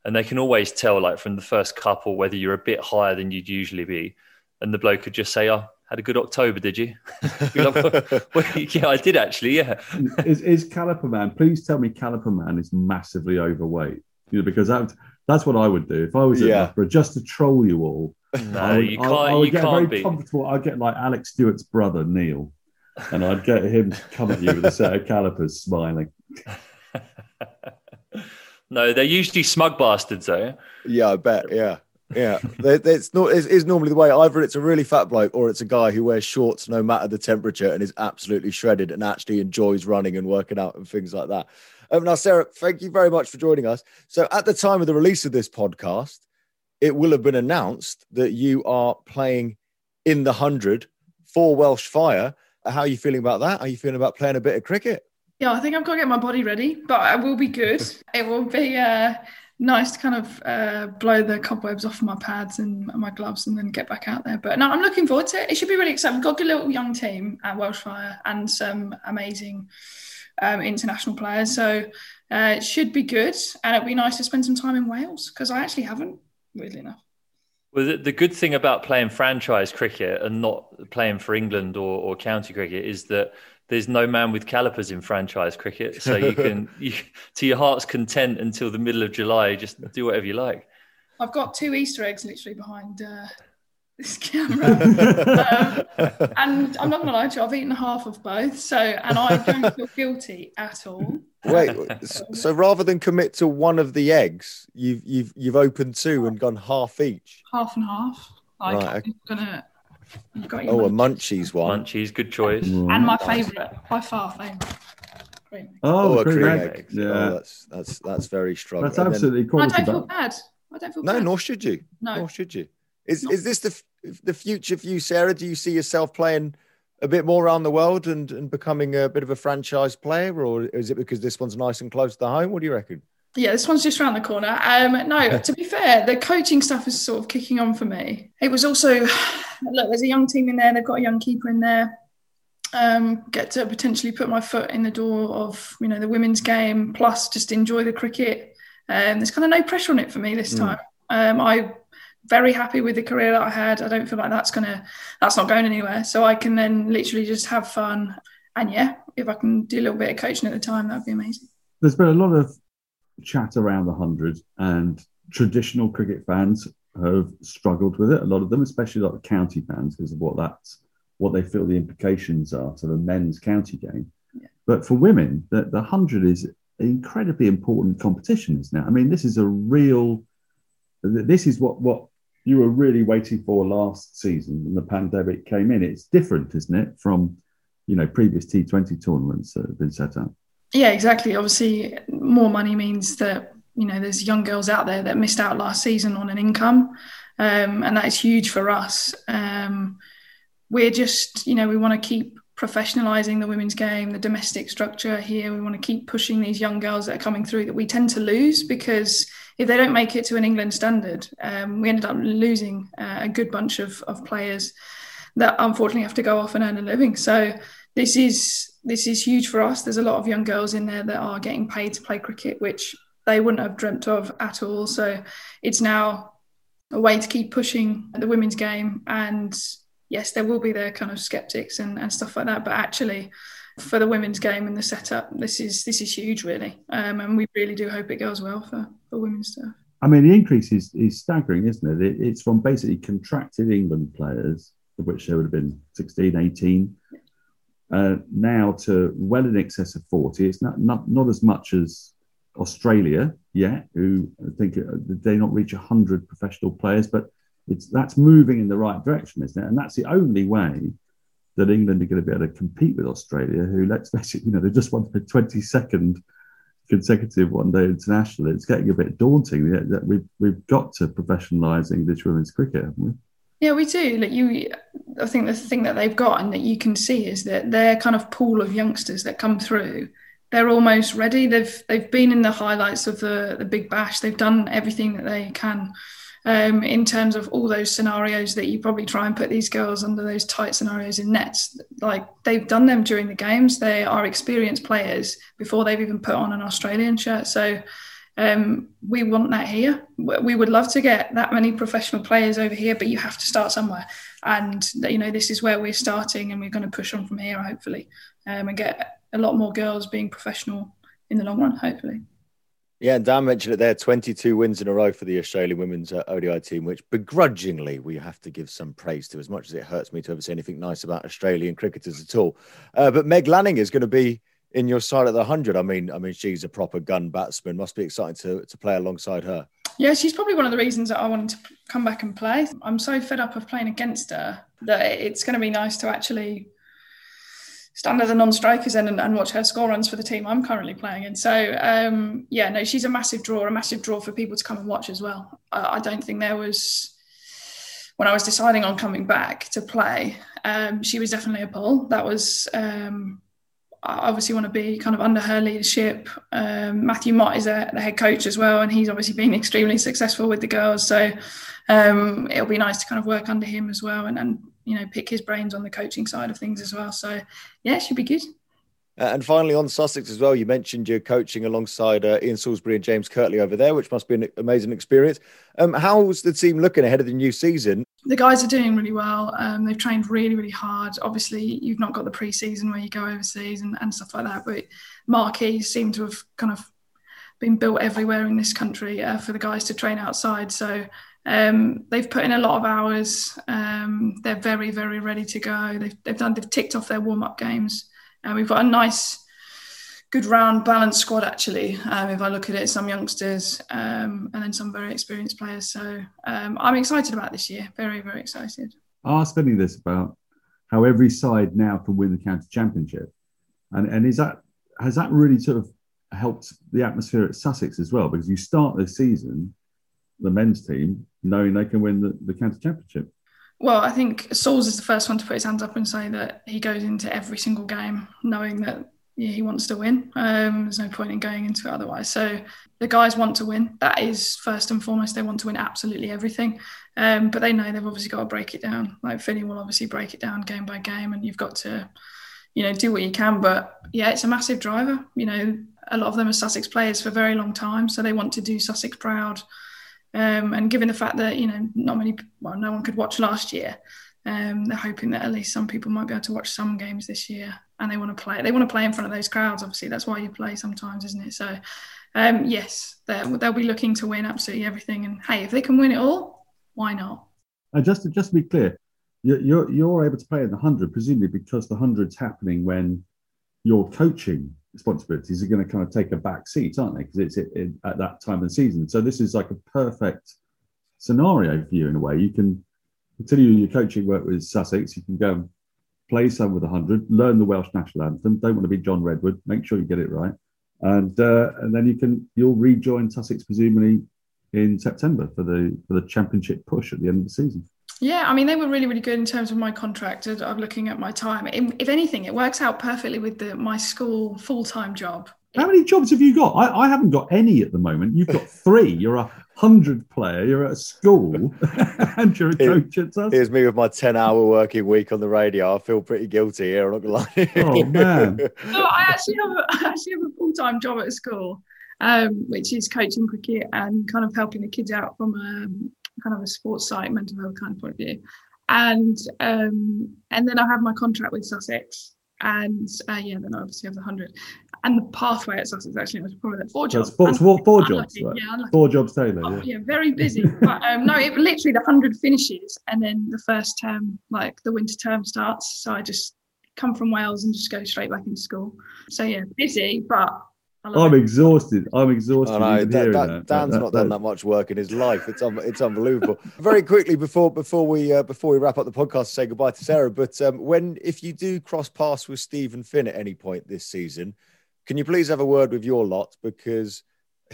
Speaker 3: and they can always tell, like from the first couple, whether you're a bit higher than you'd usually be. And the bloke could just say, "Oh, had a good October, did you?" "Well, yeah, I did actually. Yeah."
Speaker 2: is, is Caliper Man? Please tell me Caliper Man is massively overweight. You know, because that, that's what I would do if I was at
Speaker 1: Yeah.
Speaker 2: Loughborough, just to troll you all.
Speaker 3: No, um,
Speaker 2: I would,
Speaker 3: you can't.
Speaker 2: I, would
Speaker 3: you
Speaker 2: get
Speaker 3: can't
Speaker 2: very
Speaker 3: be.
Speaker 2: comfortable. I'd get like Alec Stewart's brother Neil, and I'd get him to come at you with a set of calipers, smiling.
Speaker 3: No, they're usually smug bastards, though.
Speaker 1: Yeah, I bet. Yeah. Yeah, it's not. It's normally the way. Either it's a really fat bloke, or it's a guy who wears shorts no matter the temperature and is absolutely shredded and actually enjoys running and working out and things like that. Um, now, Sarah, thank you very much for joining us. So, at the time of the release of this podcast, it will have been announced that you are playing in the hundred for Welsh Fire. How are you feeling about that? How are you feeling about playing a bit of cricket?
Speaker 4: Yeah, I think I've got to get my body ready, but I will be good. It will be uh, nice to kind of uh, blow the cobwebs off my pads and my gloves and then get back out there. But no, I'm looking forward to it. It should be really exciting. We've got a good little young team at Welsh Fire and some amazing um, international players. So uh, it should be good. And it'll be nice to spend some time in Wales because I actually haven't, weirdly enough.
Speaker 3: Well, the, the good thing about playing franchise cricket and not playing for England or, or county cricket is that there's no man with calipers in franchise cricket, so you can, you, to your heart's content, until the middle of July, just do whatever you like.
Speaker 4: I've got two Easter eggs literally behind uh, this camera. um, and I'm not going to lie to you, I've eaten half of both. So, and I don't feel guilty at all.
Speaker 1: Wait, so rather than commit to one of the eggs, you've you've you've opened two and gone half each.
Speaker 4: Half and half. Like,
Speaker 1: Right,
Speaker 4: I'm gonna. You've got your
Speaker 1: Oh, a munchies one.
Speaker 3: Munchies, good choice.
Speaker 4: and my favourite, by far favourite. Cream.
Speaker 2: Oh,
Speaker 1: Oh, a
Speaker 2: cream
Speaker 1: cream
Speaker 2: egg.
Speaker 1: egg.
Speaker 2: Yeah,
Speaker 1: Oh, that's that's that's very strong.
Speaker 2: that's
Speaker 1: And then-
Speaker 2: absolutely
Speaker 4: I don't feel bad. I don't feel
Speaker 1: no,
Speaker 4: bad.
Speaker 1: nor should you.
Speaker 4: No.
Speaker 1: Nor should you. Is
Speaker 4: Not-
Speaker 1: is this the f- the future for you, Sarah? Do you see yourself playing a bit more around the world and and becoming a bit of a franchise player, or is it because this one's nice and close to the home? What do you reckon?
Speaker 4: Yeah, this one's just around the corner. Um, no, to be fair, the coaching stuff is sort of kicking on for me. It was also look, there's a young team in there. They've got a young keeper in there. Um, get to potentially put my foot in the door of you know the women's game, plus just enjoy the cricket. Um, there's kind of no pressure on it for me this
Speaker 1: Mm.
Speaker 4: time. Um, I'm very happy with the career that I had. I don't feel like that's gonna that's not going anywhere. So I can then literally just have fun. And yeah, if I can do a little bit of coaching at the time, that'd be amazing.
Speaker 2: There's been a lot of chat around the hundred, and traditional cricket fans have struggled with it. A lot of them, especially like the county fans, because of what that's what they feel the implications are to the men's county game. But for women, the, the hundred is an incredibly important competition, isn't it? I mean, this is a real. This is what what you were really waiting for last season when the pandemic came in. It's different, isn't it, from you know previous T20 tournaments that have been set up.
Speaker 4: Yeah, exactly. Obviously, more money means that you know there's young girls out there that missed out last season on an income. um, and that is huge for us. Um, we're just, you know, we want to keep professionalizing the women's game, the domestic structure here. We want to keep pushing these young girls that are coming through that we tend to lose because if they don't make it to an England standard, um, we ended up losing uh, a good bunch of, of players that unfortunately have to go off and earn a living. So this is this is huge for us. There's a lot of young girls in there that are getting paid to play cricket, which they wouldn't have dreamt of at all. So it's now a way to keep pushing the women's game. And yes, there will be their kind of skeptics and, and stuff like that. But actually, for the women's game and the setup, this is this is huge, really. Um, and we really do hope it goes well for, for women's stuff.
Speaker 2: I mean, the increase is, is staggering, isn't it? it? It's from basically contracted England players, of which there would have been 16, 18, uh, now to well in excess of 40. It's not, not, not as much as Australia yet, who I think uh, they not reach 100 professional players, but it's that's moving in the right direction, isn't it? And that's the only way that England are going to be able to compete with Australia, who, let's face it, you know, they just won the 22nd consecutive one day international. It's getting a bit daunting. That we've, we've got to professionalise English women's cricket, haven't we?
Speaker 4: Yeah, we do. Like you, I think the thing that they've got and that you can see is that their kind of pool of youngsters that come through, they're almost ready. They've they've been in the highlights of the the Big Bash. They've done everything that they can um, in terms of all those scenarios that you probably try and put these girls under those tight scenarios in nets. Like they've done them during the games. They are experienced players before they've even put on an Australian shirt. So um, we want that here. We would love to get that many professional players over here, but you have to start somewhere. And you know, this is where we're starting, and we're going to push on from here, hopefully, um, and get a lot more girls being professional in the long run, hopefully.
Speaker 1: Yeah, and Dan mentioned it there 22 wins in a row for the Australian women's uh, ODI team, which begrudgingly we have to give some praise to, as much as it hurts me to ever say anything nice about Australian cricketers at all. Uh, but Meg Lanning is going to be in your side at the 100. I mean, I mean, she's a proper gun batsman. Must be exciting to, to play alongside her.
Speaker 4: Yeah, she's probably one of the reasons that I wanted to come back and play. I'm so fed up of playing against her that it's going to be nice to actually stand as a non-strikers and, and watch her score runs for the team I'm currently playing in. So um, yeah, no, she's a massive draw, a massive draw for people to come and watch as well. I, I don't think there was when I was deciding on coming back to play, um, she was definitely a pull. That was um, I obviously want to be kind of under her leadership. Um, Matthew Mott is a, the head coach as well, and he's obviously been extremely successful with the girls. So um, it'll be nice to kind of work under him as well and, and you know pick his brains on the coaching side of things as well. So yeah, it should be good.
Speaker 1: Uh, and finally, on Sussex as well, you mentioned you're coaching alongside uh, Ian Salisbury and James Kirtley over there, which must be an amazing experience. Um, how's the team looking ahead of the new season?
Speaker 4: The guys are doing really well. Um, they've trained really, really hard. Obviously, you've not got the pre-season where you go overseas and, and stuff like that, but marquees seem to have kind of been built everywhere in this country uh, for the guys to train outside. So um, they've put in a lot of hours. Um, they're very, very ready to go. They've, they've done. They've ticked off their warm up games, and we've got a nice, good round balanced squad actually. Um, if I look at it, some youngsters um, and then some very experienced players. So um, I'm excited about this year. Very, very excited.
Speaker 2: I was studying this about how every side now can win the county championship, and and is that has that really sort of helped the atmosphere at Sussex as well? Because you start the season the men's team, knowing they can win the, the county championship?
Speaker 4: Well, I think Sauls is the first one to put his hands up and say that he goes into every single game knowing that yeah, he wants to win. Um, there's no point in going into it otherwise. So the guys want to win. That is first and foremost. They want to win absolutely everything. Um, but they know they've obviously got to break it down. Like Finny will obviously break it down game by game, and you've got to, you know, do what you can. But yeah, it's a massive driver. You know, a lot of them are Sussex players for a very long time, so they want to do Sussex proud. Um, and given the fact that you know not many, well, no one could watch last year, um, they're hoping that at least some people might be able to watch some games this year, and they want to play. They want to play in front of those crowds. Obviously, that's why you play sometimes, isn't it? So, um, yes, they'll be looking to win absolutely everything. And hey, if they can win it all, why not?
Speaker 2: And just to, just to be clear, you're you're able to play in the hundred, presumably because the hundred's happening when you're coaching responsibilities are going to kind of take a back seat, aren't they? Because it's it, it, at that time of the season. So this is like a perfect scenario for you in a way. You can continue your coaching work with Sussex. You can go and play some with 100, learn the Welsh national anthem. Don't want to be John Redwood. Make sure you get it right. And uh, and then you can you'll rejoin Sussex presumably in September for the for the championship push at the end of the season.
Speaker 4: Yeah, I mean, they were really, really good in terms of my contract. and I'm looking at my time. If if anything, it works out perfectly with the my school full time job.
Speaker 2: How many jobs have you got? I, I haven't got any at the moment. You've got three. You're a hundred player. You're at a school, and you're a coach at Sussex.
Speaker 1: Here's me with my 10 hour working week on the radio. I feel pretty guilty here. I'm not going to lie.
Speaker 2: Oh man,
Speaker 4: No, I actually have a, I actually have a full time job at a school, um, which is coaching cricket and kind of helping the kids out from a kind of a sports site, mental health kind of point of view. And um, and then I have my contract with Sussex, and uh, yeah, then I obviously have the hundred. And the pathway at Sussex actually was probably like four jobs.
Speaker 2: four, four, four jobs. right?
Speaker 4: Yeah, unlucky.
Speaker 2: Four jobs, Taylor.
Speaker 4: Oh,
Speaker 2: Yeah.
Speaker 4: yeah, very busy. but um, no, it literally the hundred finishes, and then the first term, like the winter term, starts. So I just come from Wales and just go straight back into school. So yeah, busy, but
Speaker 2: I'm
Speaker 4: it.
Speaker 2: exhausted. I'm exhausted.
Speaker 1: I know
Speaker 2: even
Speaker 1: Dan-
Speaker 2: hearing
Speaker 1: Dan-
Speaker 2: that.
Speaker 1: Dan's
Speaker 2: That-
Speaker 1: not
Speaker 2: that-
Speaker 1: done that much work in his life. It's un- it's unbelievable. Very quickly before before we uh, before we wrap up the podcast, say goodbye to Sarah. But um, when if you do cross paths with Stephen Finn at any point this season, can you please have a word with your lot because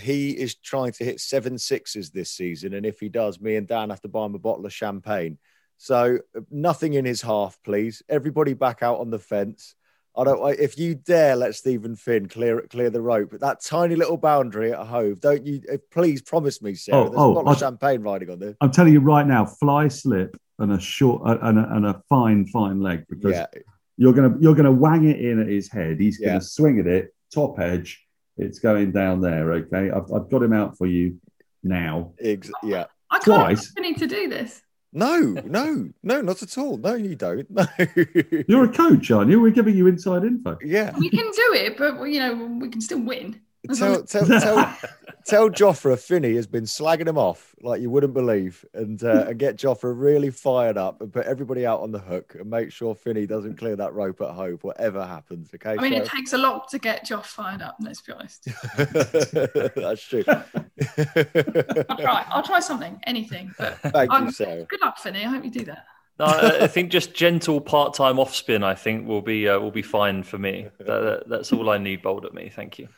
Speaker 1: he is trying to hit seven sixes this season, and if he does, me and Dan have to buy him a bottle of champagne. So uh, nothing in his half, please. Everybody back out on the fence. I don't. I- If you dare let Stephen Finn clear clear the rope, that tiny little boundary at Hove, don't you? uh, Please promise me, Sarah.
Speaker 2: Oh,
Speaker 1: There's
Speaker 2: oh,
Speaker 1: a bottle of
Speaker 2: I-
Speaker 1: champagne riding on there.
Speaker 2: I'm telling you right now, fly slip and a short uh, and a, and a fine, fine leg because
Speaker 1: Yeah,
Speaker 2: you're gonna you're gonna wang it in at his head. He's
Speaker 1: Yeah.
Speaker 2: gonna swing at it, top edge. It's going down there. Okay, I've, I've got him out for you now.
Speaker 1: ex- yeah.
Speaker 4: I can't
Speaker 2: twice.
Speaker 4: I need to do this.
Speaker 1: No, no, no, not at all. No, you don't. No.
Speaker 2: You're a coach, aren't you? We're giving you inside info.
Speaker 1: yeah.
Speaker 4: We can do it, but you know we can still win. As
Speaker 1: Tell, tell, tell, tell Jofra Finny has been slagging him off like you wouldn't believe, and uh, and get Jofra really fired up and put everybody out on the hook and make sure Finny doesn't clear that rope at home, whatever happens. Okay,
Speaker 4: I mean, it takes a lot to get Josh fired up. Let's be honest.
Speaker 1: that's true.
Speaker 4: I'll try. I'll try something, anything. But
Speaker 1: Thank you,
Speaker 4: I'm-
Speaker 1: Sarah.
Speaker 4: good luck, Finny. I hope you do that.
Speaker 3: No, I, I think just gentle part-time off spin. I think will be uh, will be fine for me. That, that- that's all I need. Bowled at me. Thank you.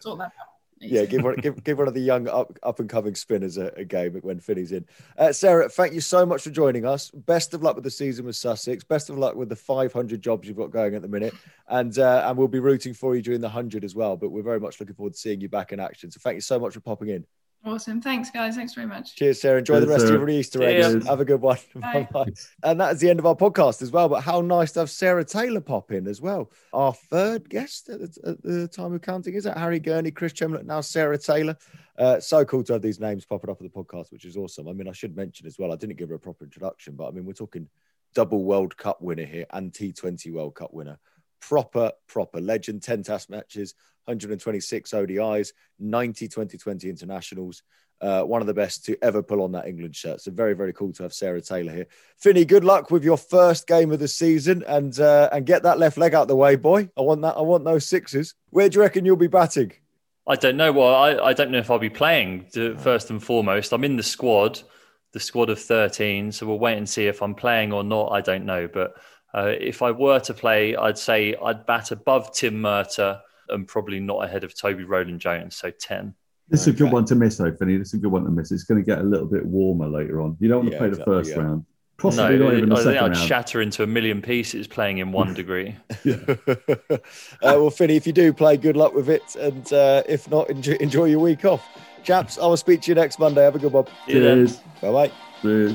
Speaker 4: Sort that out.
Speaker 1: Yeah, give one, give, give one of the young up, up and coming spinners a, a game when Finny's in. Uh, Sarah, thank you so much for joining us. Best of luck with the season with Sussex. Best of luck with the 500 jobs you've got going at the minute, and uh, and we'll be rooting for you during the 100 as well. But we're very much looking forward to seeing you back in action. So thank you so much for popping in.
Speaker 4: Awesome. Thanks, guys. Thanks very much.
Speaker 1: Cheers, Sarah. Enjoy the
Speaker 2: Cheers,
Speaker 1: rest of your Easter
Speaker 3: See
Speaker 1: eggs.
Speaker 2: ya.
Speaker 1: Have a good one.
Speaker 4: Bye.
Speaker 1: Bye-bye. And that is the end of our podcast as well. But how nice to have Sarah Taylor pop in as well. Our third guest at the, at the time of counting is that Harry Gurney, Chris Tremlett, now Sarah Taylor. Uh, so cool to have these names popping up at the podcast, which is awesome. I mean, I should mention as well, I didn't give her a proper introduction, but I mean, we're talking double World Cup winner here and T20 World Cup winner. Proper, proper legend, 10 test matches, 126 ODIs, 90 2020 internationals. Uh, one of the best to ever pull on that England shirt. So very, very cool to have Sarah Taylor here. Finny, good luck with your first game of the season and uh, and get that left leg out the way, boy. I want that. I want those sixes. Where do you reckon you'll be batting?
Speaker 3: I don't know. Well, I, I don't know if I'll be playing first and foremost. I'm in the squad, the squad of 13. So we'll wait and see if I'm playing or not. I don't know. But uh, if I were to play, I'd say I'd bat above Tim Murtagh and probably not ahead of Toby Rowland Jones. So 10.
Speaker 2: This is a good one to miss, though, Finny. This is a good one to miss. It's going to get a little bit warmer later on. You don't want to
Speaker 1: Yeah,
Speaker 2: play the
Speaker 1: exactly,
Speaker 2: first
Speaker 1: yeah.
Speaker 2: round,
Speaker 3: No,
Speaker 2: not even the
Speaker 3: I think
Speaker 2: second
Speaker 3: I'd
Speaker 2: round.
Speaker 3: shatter into a million pieces playing in one degree.
Speaker 1: uh, well, Finny, if you do play, good luck with it. And uh, if not, enjoy, enjoy your week off. Chaps, I will speak to you next Monday. Have a good one.
Speaker 3: See you then.
Speaker 2: Cheers.
Speaker 1: Bye bye.
Speaker 2: Cheers.